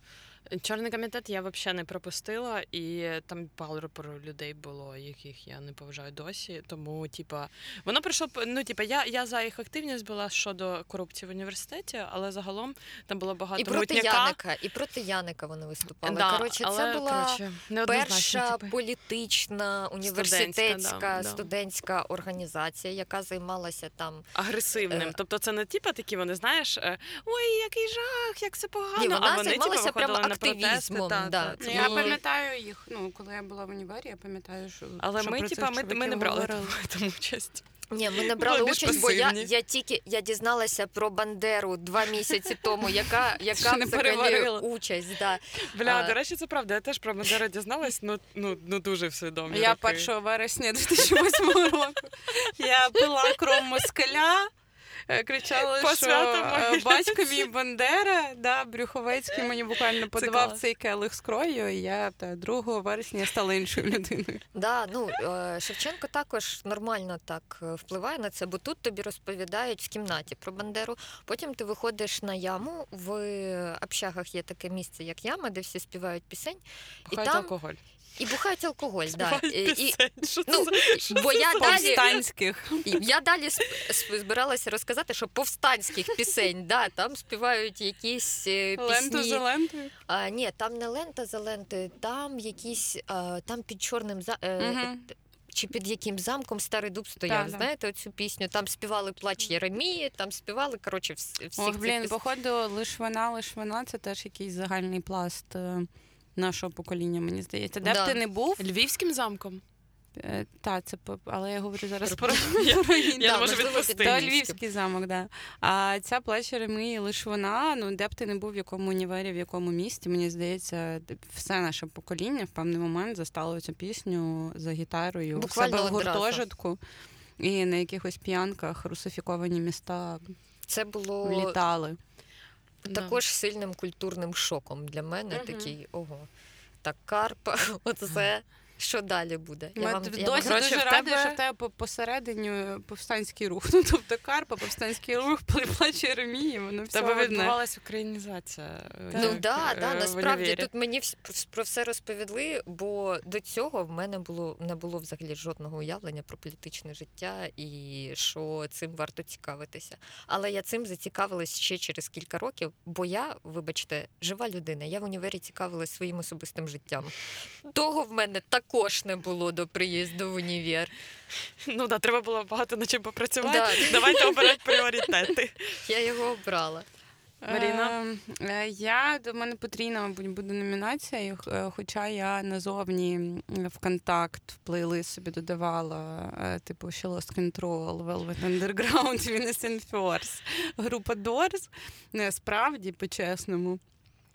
Чорний комітет я взагалі не пропустила, і там пару пару людей було, яких я не поважаю досі. Тому, типа, воно прийшло ну, типа, я, я за їх активність була щодо корупції в університеті, але загалом там було багато
І проти
мутняка.
Яника, і проти Яника вони виступали.
Да,
Коротше,
але,
це була
коротше,
перша
типу.
політична університетська
да, да.
студентська організація, яка займалася там.
агресивним.
Е.
Тобто це не типа такі, вони знаєш, е, ой, який жах, як це погано.
Ні, вона
а вони
займалася
типа,
прямо
на протести, та,
да.
та,
Ну, Я пам'ятаю їх. Ну, коли я була в універі, я пам'ятаю, що
Але
що
ми,
про
типа, ми, ми не брали тому участь.
Ні, ми не брали
Були
участь, бо я, я тільки я дізналася про Бандеру два місяці тому, яка, яка взагалі участь. Да.
Бля,
А.
до речі, це правда. Я теж про Бандеру дізналась, ну, ну, ну дуже всвідомі.
Я
роки.
1 вересня 2008 року я пила кром москаля. Е, Кричала,
По
що е, батько мій Бандера, да, Брюховецький мені буквально подавав цей келих з кров'ю, і я та, 2 вересня стала іншою людиною.
Да, ну е, Шевченко також нормально так впливає на це, бо тут тобі розповідають в кімнаті про Бандеру. Потім ти виходиш на яму. В общагах є таке місце, як яма, де всі співають пісень,
Бухають
там-
алкоголь.
І бухають алкоголь. Да. І, і. Ну, бо я далі-
Повстанських.
Я далі збиралася розказати, що повстанських пісень, да, там співають якісь е,
Ленту
пісні.
за лентою.
А, ні, там не лента за лентою, там якісь а, там під чорним за. е,
Мгм.
Чи під яким замком старий дуб стояв?
Так, так.
Знаєте оцю пісню? Там співали плач Єремії, там співали коротше вс- всіх
Ох, блін,
піс-
походу, лиш вона, лиш вона це теж якийсь загальний пласт е, нашого покоління, мені здається. Де
Да.
б ти не був,
Львівським замком.
е, та, це по- але я говорю зараз про, про
Я не можу відпустити.
Та Львівський замок, да. А ця плач Єремії лиш вона. Ну де б ти не був, в якому універі, в якому місті, мені здається, все наше покоління в певний момент застало цю пісню за гітарою
Буквально
в себе в
одразу.
гуртожитку. І на якихось п'янках русифіковані міста
Це було
літали.
Також сильним культурним шоком для мене. Такий ого. Так, Карпа, оце. Що далі буде?
Ми
Я вам-
д-
я
досі
вам-
дуже раді,
тебе-
що в тебе посередині повстанський рух. Ну тобто Карпа, повстанський рух, плач Єремії, воно все
тебе відбувалася українізація. е,
Ну
як,
да,
е,
да, насправді тут мені про все розповіли, бо до цього в мене було не було взагалі жодного уявлення про політичне життя і що цим варто цікавитися. Але я цим зацікавилась ще через кілька років, бо я, вибачте, жива людина. Я в універі цікавилась своїм особистим життям. Того в мене також не було до приїзду в універ.
Ну да, треба було багато над чим попрацювати.
Да.
Давайте обирати пріоритети.
Я його обрала.
Маріна?
Е, е, Я до мене потрійна, мабуть, буде номінація, і, е, хоча я назовні в контакт в плейлист собі додавала, е, типу ще Lost Control, Velvet Underground, Innocent Force, група Doors. Не справді, по-чесному.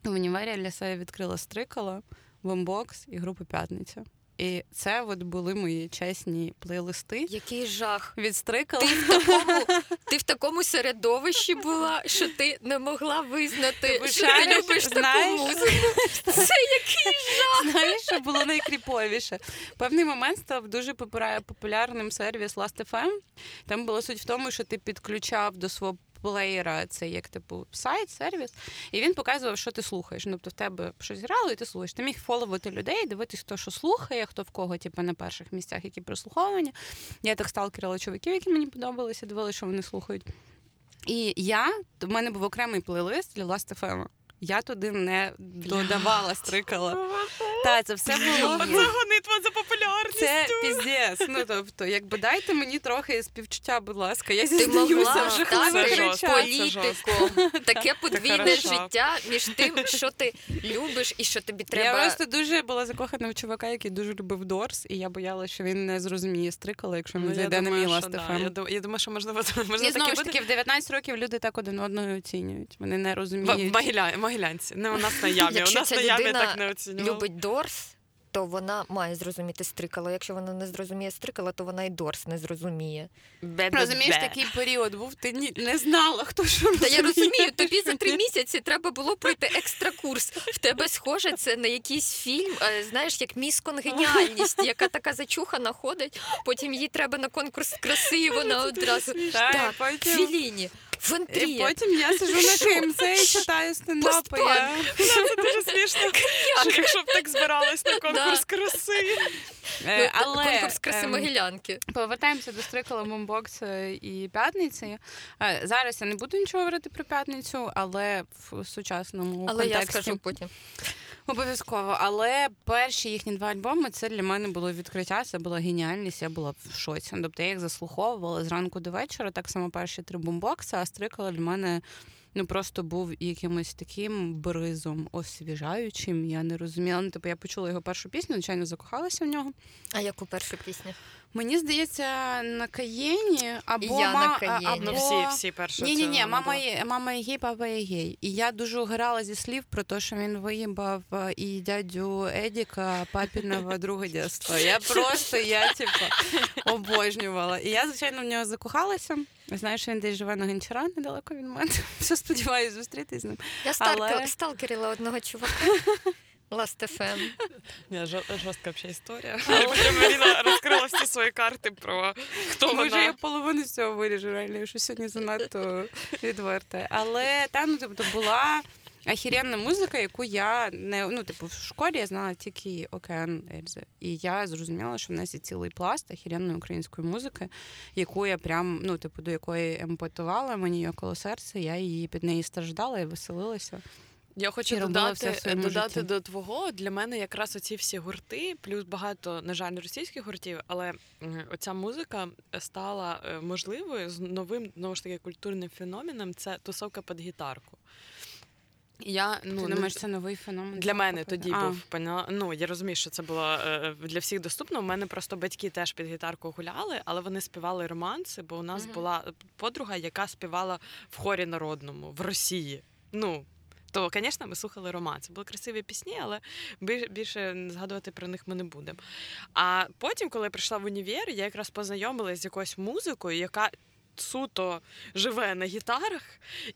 В універі для себе відкрила стрикала, бомбокс і групу П'ятниця. І це от були мої чесні плейлисти.
Який жах.
Від стрикала.
Ти в такому, ти в такому середовищі була, що ти не могла визнати, що ти
Знаєш,
любиш таку музику. Це який
Знаєш, що було найкріповіше? Певний момент став дуже популярним сервіс Last.fm. Там була суть в тому, що ти підключав до свого плеєра це як типу сайт, сервіс, і він показував, що ти слухаєш. Ну, Тобто в тебе щось грало, і ти слухаєш. Ти міг фоловити людей, дивитись, хто що слухає, хто в кого, типу, на перших місцях, які прослуховування. Я так сталкерила чуваків, які мені подобалися, дивилися, що вони слухають. І я, в мене був окремий плейлист для Last.fm. Я туди не додавала, стрикала. Та, це все було.
Оце гонитва за популярністю.
Це піздець. Ну тобто, якби дайте мені трохи співчуття, будь ласка. Я
Ти
зізнаюся
могла
в
Це
жахливих
жорстко.
речах.
політиком. Таке подвійне життя між тим, що ти любиш і що тобі треба.
Я просто дуже була закохана в чувака, який дуже любив Дорс, і я боялася, що він не зрозуміє стрикала, якщо він
Ну,
зайде на мій
да. Я думаю, що можливо можна
знову
таке
ж таки, в 19 років люди так один одного оцінюють. Вони не розуміють.
Могиля- Могилянці. Не у нас на ямі. У нас
ця
на ямі так не оцінювали.
любить Дорс, то вона має зрозуміти стрикало. Якщо вона не зрозуміє стрикало, то вона і Дорс не зрозуміє.
Розумієш, такий період був, ти ні, не знала, хто що
Та я розумію, тобі за три місяці треба було пройти екстра курс. В тебе схоже це на якийсь фільм, е, знаєш, як міс конгеніальність, яка така зачухана ходить. Потім їй треба на конкурс краси, і вона одразу
Так,
так, Філіні. В
І
Андрія.
потім я сижу на КМЦ і читаю стендапи. Я...
Це дуже смішно. Якщо б так збиралась на конкурс краси.
Е,
Ну,
Але
Конкурс краси
ем,
Могилянки.
Повертаємося до стрикала бомбокс і п'ятниці. Е, Зараз я не буду нічого говорити про п'ятницю, але в сучасному
Але я
контексті
скажу потім.
Обов'язково. Але перші їхні два альбоми це для мене було відкриття, це була геніальність, я була в шоці. Тобто я їх заслуховувала зранку до вечора, так само перші три бомбокси, а стрикала для мене. Ну просто був якимось таким бризом освіжаючим. Я не розуміла. Ну, типу, я почула його першу пісню, звичайно, закохалася в нього.
А яку першу пісню?
Мені здається, на Каєні або
Я на Каєні.
або...
Ну всі, всі перші.
Ні, ні, ні, мама є, мама є гей, папа є гей. І я дуже грала зі слів про те, що він виїбав е, і дядю Едіка, папіного друга дєства. Я просто, я типу, обожнювала. І я, звичайно, в нього закохалася. Знаю, що він десь живе на Гончара недалеко від мене. Все сподіваюся зустрітись з ним.
Я
Але-
сталкерила одного чувака. Last FM.
Не, жорстка взагалі історія. Потім Маріна розкрила всі свої карти про хто
Може,
вона.
я половину з цього виріжу, реально, що сьогодні занадто відверте. Але там, тобто, була охеренна музика, яку я не ну, типу, в школі я знала тільки Океан Ельзи. І я зрозуміла, що в нас є цілий пласт охеренної української музики, яку я прям, ну, типу, до якої емпатувала, мені її коло серця, я її під неї страждала і веселилася.
Я хочу
І
додати,
своєму
додати
житті.
до твого. Для мене якраз оці всі гурти, плюс багато, на жаль, російських гуртів, але оця музика стала е, можливою з новим знову ж таки культурним феноменом. Це тусовка під гітарку. Я ну
Ти
не-
думаєш, це новий феномен?
для мене тоді
а.
був поняла. Ну я розумію, що це було е, для всіх доступно. У мене просто батьки теж під гітарку гуляли, але вони співали романси, бо у нас
Мгм.
була подруга, яка співала в хорі народному в Росії. Ну. То, звісно, ми слухали романси. Були красиві пісні, але більше згадувати про них ми не будемо. А потім, коли я прийшла в універ, я якраз познайомилася з якоюсь музикою, яка суто живе на гітарах,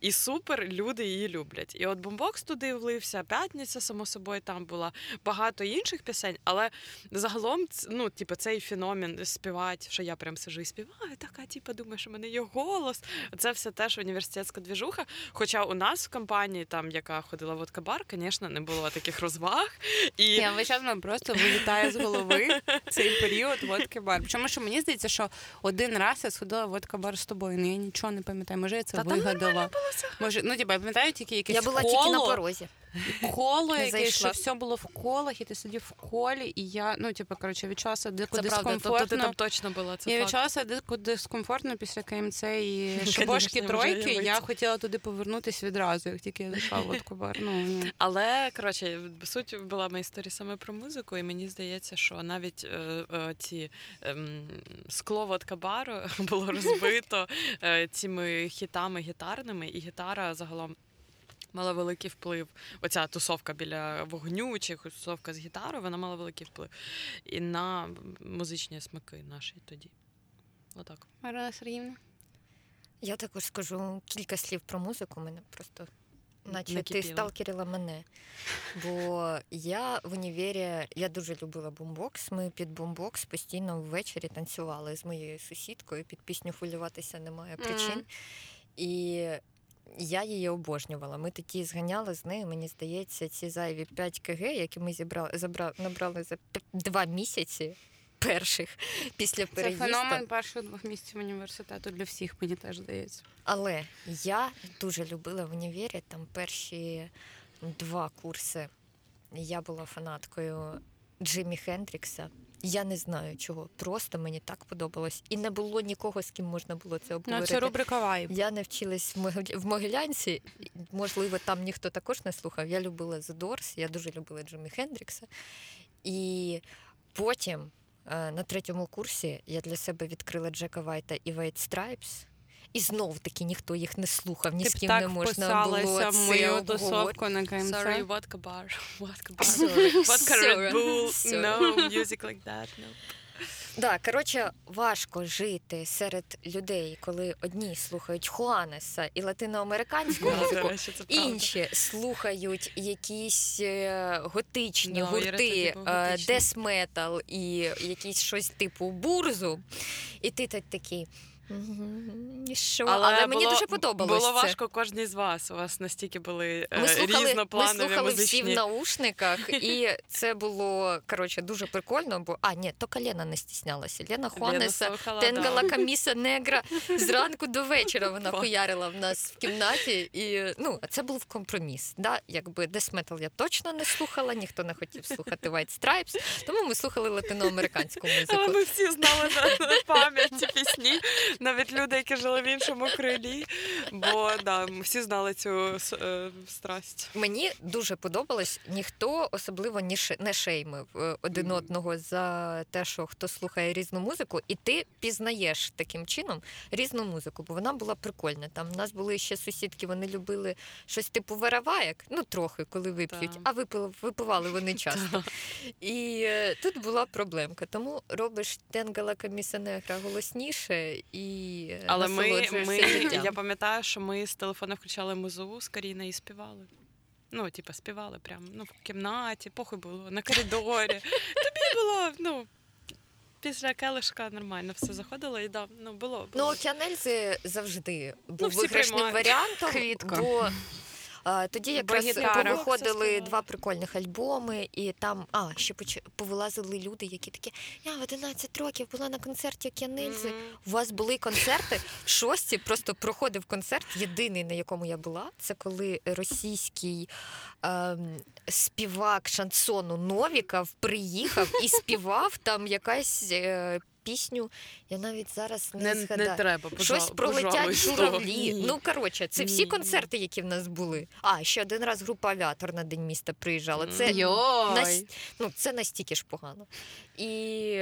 і супер люди її люблять. І от бомбокс туди влився, п'ятниця, само собою, там була багато інших пісень, але загалом, ну, типу, цей феномен співати, що я прям сижу і співаю, така, типу, думаю, що в мене є голос. Це все теж університетська двіжуха. Хоча у нас в компанії, там, яка ходила в водкабар, звісно, не було таких розваг. І
Я нам просто вилітає з голови цей період водки бар. Причому що мені здається, що один раз я сходила в водка бар з тобою, ну я нічого не пам'ятаю. Може, я це
Та там
вигадала. Може, ну тіба, я пам'ятаю тільки якесь
Я була тільки на порозі.
Коло, якесь,
зайшла.
що все було в колах, і ти сидів в колі, і я, ну типу, коротше, відчула себе дико
це правда, тобто ти там точно була. Це
Я
факт.
відчула дико дискомфортно після КМЦ і шибошки тройки. Я хотіла туди повернутися відразу, як тільки я зайшла в водку бар. Ну.
Але коротше, суть була моя історія саме про музику, і мені здається, що навіть е, е, ці ем, скло водка бару було розбито е, цими хітами гітарними, і гітара загалом. Мала великий вплив. Оця тусовка біля вогню чи тусовка з гітарою, вона мала великий вплив і на музичні смаки наші тоді. Отак.
Марина Сергіївна.
Я також скажу кілька слів про музику. Мене просто наче ти сталкерила мене. Бо я в універі я дуже любила бумбокс. Ми під бумбокс постійно ввечері танцювали з моєю сусідкою. Під пісню хвилюватися немає причин.
Мгм.
І я її обожнювала. Ми тоді зганяли з нею, мені здається, ці зайві 5 кг, які ми зібрали, забра, набрали за два місяці перших після
Це феномен перших двох місяців університету для всіх, мені теж здається.
Але я дуже любила в універі там перші два курси. Я була фанаткою Джиммі Хендрікса. Я не знаю чого. Просто мені так подобалось. І не було нікого, з ким можна було це
Ну,
обговорити.
це рубрика вайб.
Я не вчилась в Могиль- в Могилянці. Можливо, там ніхто також не слухав. Я любила The Doors, я дуже любила Джимі Хендрікса. І потім е, на третьому курсі я для себе відкрила Джека Вайта і White Stripes. І знов таки ніхто їх не слухав, ні
Ти
з ким не можна було це
мою
обговорити.
тусовку на КМЦ.
Sorry, водка бар. Водка бар.
Sorry,
Водка Red Bull.
sorry.
No music like that. No.
Да, коротше, важко жити серед людей, коли одні слухають Хуанеса і латиноамериканську музику. Інші слухають якісь е, готичні
тоді
гурти, е, дес метал і якісь щось типу бурзу. І ти так такий. Що? Але, мені
було,
дуже подобалось
Було
це.
важко кожній з вас. У вас настільки були е,
Ми слухали, ми слухали
музичні.
всі в наушниках, і це було коротше дуже прикольно. Бо а ні, то Лена не стіснялася. Лена Хуанеса, Тенгала
да.
Каміса Негра зранку до вечора вона хуярила в нас в кімнаті. І ну це був компроміс. Да? Якби Metal я точно не слухала, ніхто не хотів слухати White Stripes, тому ми слухали латиноамериканську
Але ми всі знали на, на пам'ять пісні, навіть люди, які жили в іншому крилі. Бо да, всі знали цю е, страсть.
Мені дуже подобалось. Ніхто особливо не ше- не шеймив е, один одного за те, що хто слухає різну музику, і ти пізнаєш таким чином різну музику, бо вона була прикольна. Там у нас були ще сусідки, вони любили щось типу вараваєк, ну трохи, коли вип'ють,
Так.
а випили, випивали вони часто. І е, тут була проблемка. Тому робиш тенгала камісанегра голосніше і е,
Але ми, ми я пам'ятаю, що ми з телефона включали музову з Каріна і співали. Ну, типа, співали прямо ну, в кімнаті, похуй було, на коридорі. Тобі було, ну, після келишка нормально все заходило і да, ну, було.
Ну,
було.
Океанельзи завжди був
ну,
виграшним варіантом,
Квітка.
бо тоді якраз виходили два прикольних альбоми, і там а, ще поч... повилазили люди, які такі, я в 11 років була на концерті Океанельзи.
Мгм.
У вас були концерти в шості, просто проходив концерт. Єдиний, на якому я була, це коли російський ем, співак шансону Новіков приїхав і співав там якась е, пісню. Я навіть зараз не,
Не,
згадаю.
не треба,
Щось
пожалуй,
пролетять журавлі. Ну коротше, це всі концерти, які в нас були. А ще один раз група авіатор на день міста приїжджала. Це нас- ну це настільки ж погано. І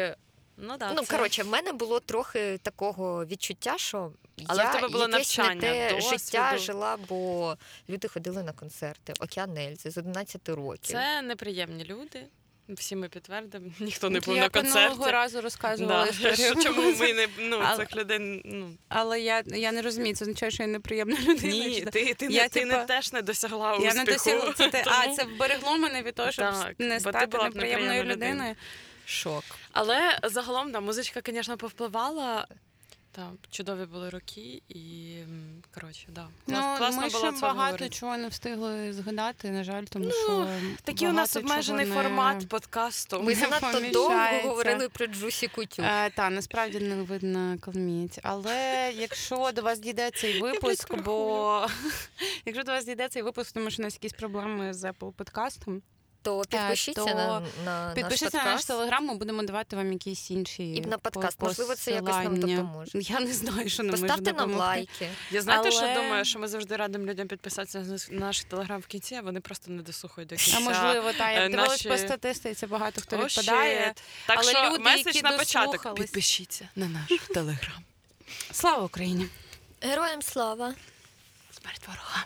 ну, да,
ну
це-
коротше, в мене було трохи такого відчуття, що
Але
я
в тебе було
якесь
навчання,
не те
досвіду.
життя жила, бо люди ходили на концерти. Океан Ельзи з 11 років.
Це неприємні люди. Всі ми підтвердимо. Ніхто не був
я
на
минулого
концерті.
разу розказувала
Да.
історію.
Що- Чому ми не ну,
Але-
цих людей ну
Але я, я не розумію, це означає, що я неприємна людина.
ні,
чи-
ти, ти,
Я,
не, ти не
типа,
теж не досягла
Я не досягла це те. А, це вберегло мене від того, щоб
Так,
не стати неприємною
людиною.
Шок.
Але загалом, да, музичка, звісно, повпливала. Та, чудові були роки, і коротше, да.
Ну,
класно
ми
було
ще
це
багато
обговорити.
чого не встигли згадати, на жаль, тому
Ну,
що
Такий у нас обмежений
не-
формат подкасту.
Ми занадто довго говорили про Джусі Кутю.
Е, та насправді не видно калміць. Але якщо до вас дійде цей випуск, бо якщо до вас дійде цей випуск, тому що у нас якісь проблеми з Apple подкастом,
То підпишіться
то
на, на
підпишіться
наш
на наш телеграм, ми будемо давати вам якісь інші
І на подкаст.
по-
Можливо, це якось нам допоможе.
Я не знаю, що нам
Поставте нам лайки.
Я знаєте, що думаю, що ми завжди радимо людям підписатися на наш телеграм в кінці, а вони просто не дослухають до кінця.
А можливо, так,
е,
як дивилась
наші-
по статистиці, багато хто відпадає.
shit. Так
Але
що
люди,
меседж
які
на початок. Підпишіться на наш телеграм.
Слава Україні!
Героям слава!
Смерть ворога.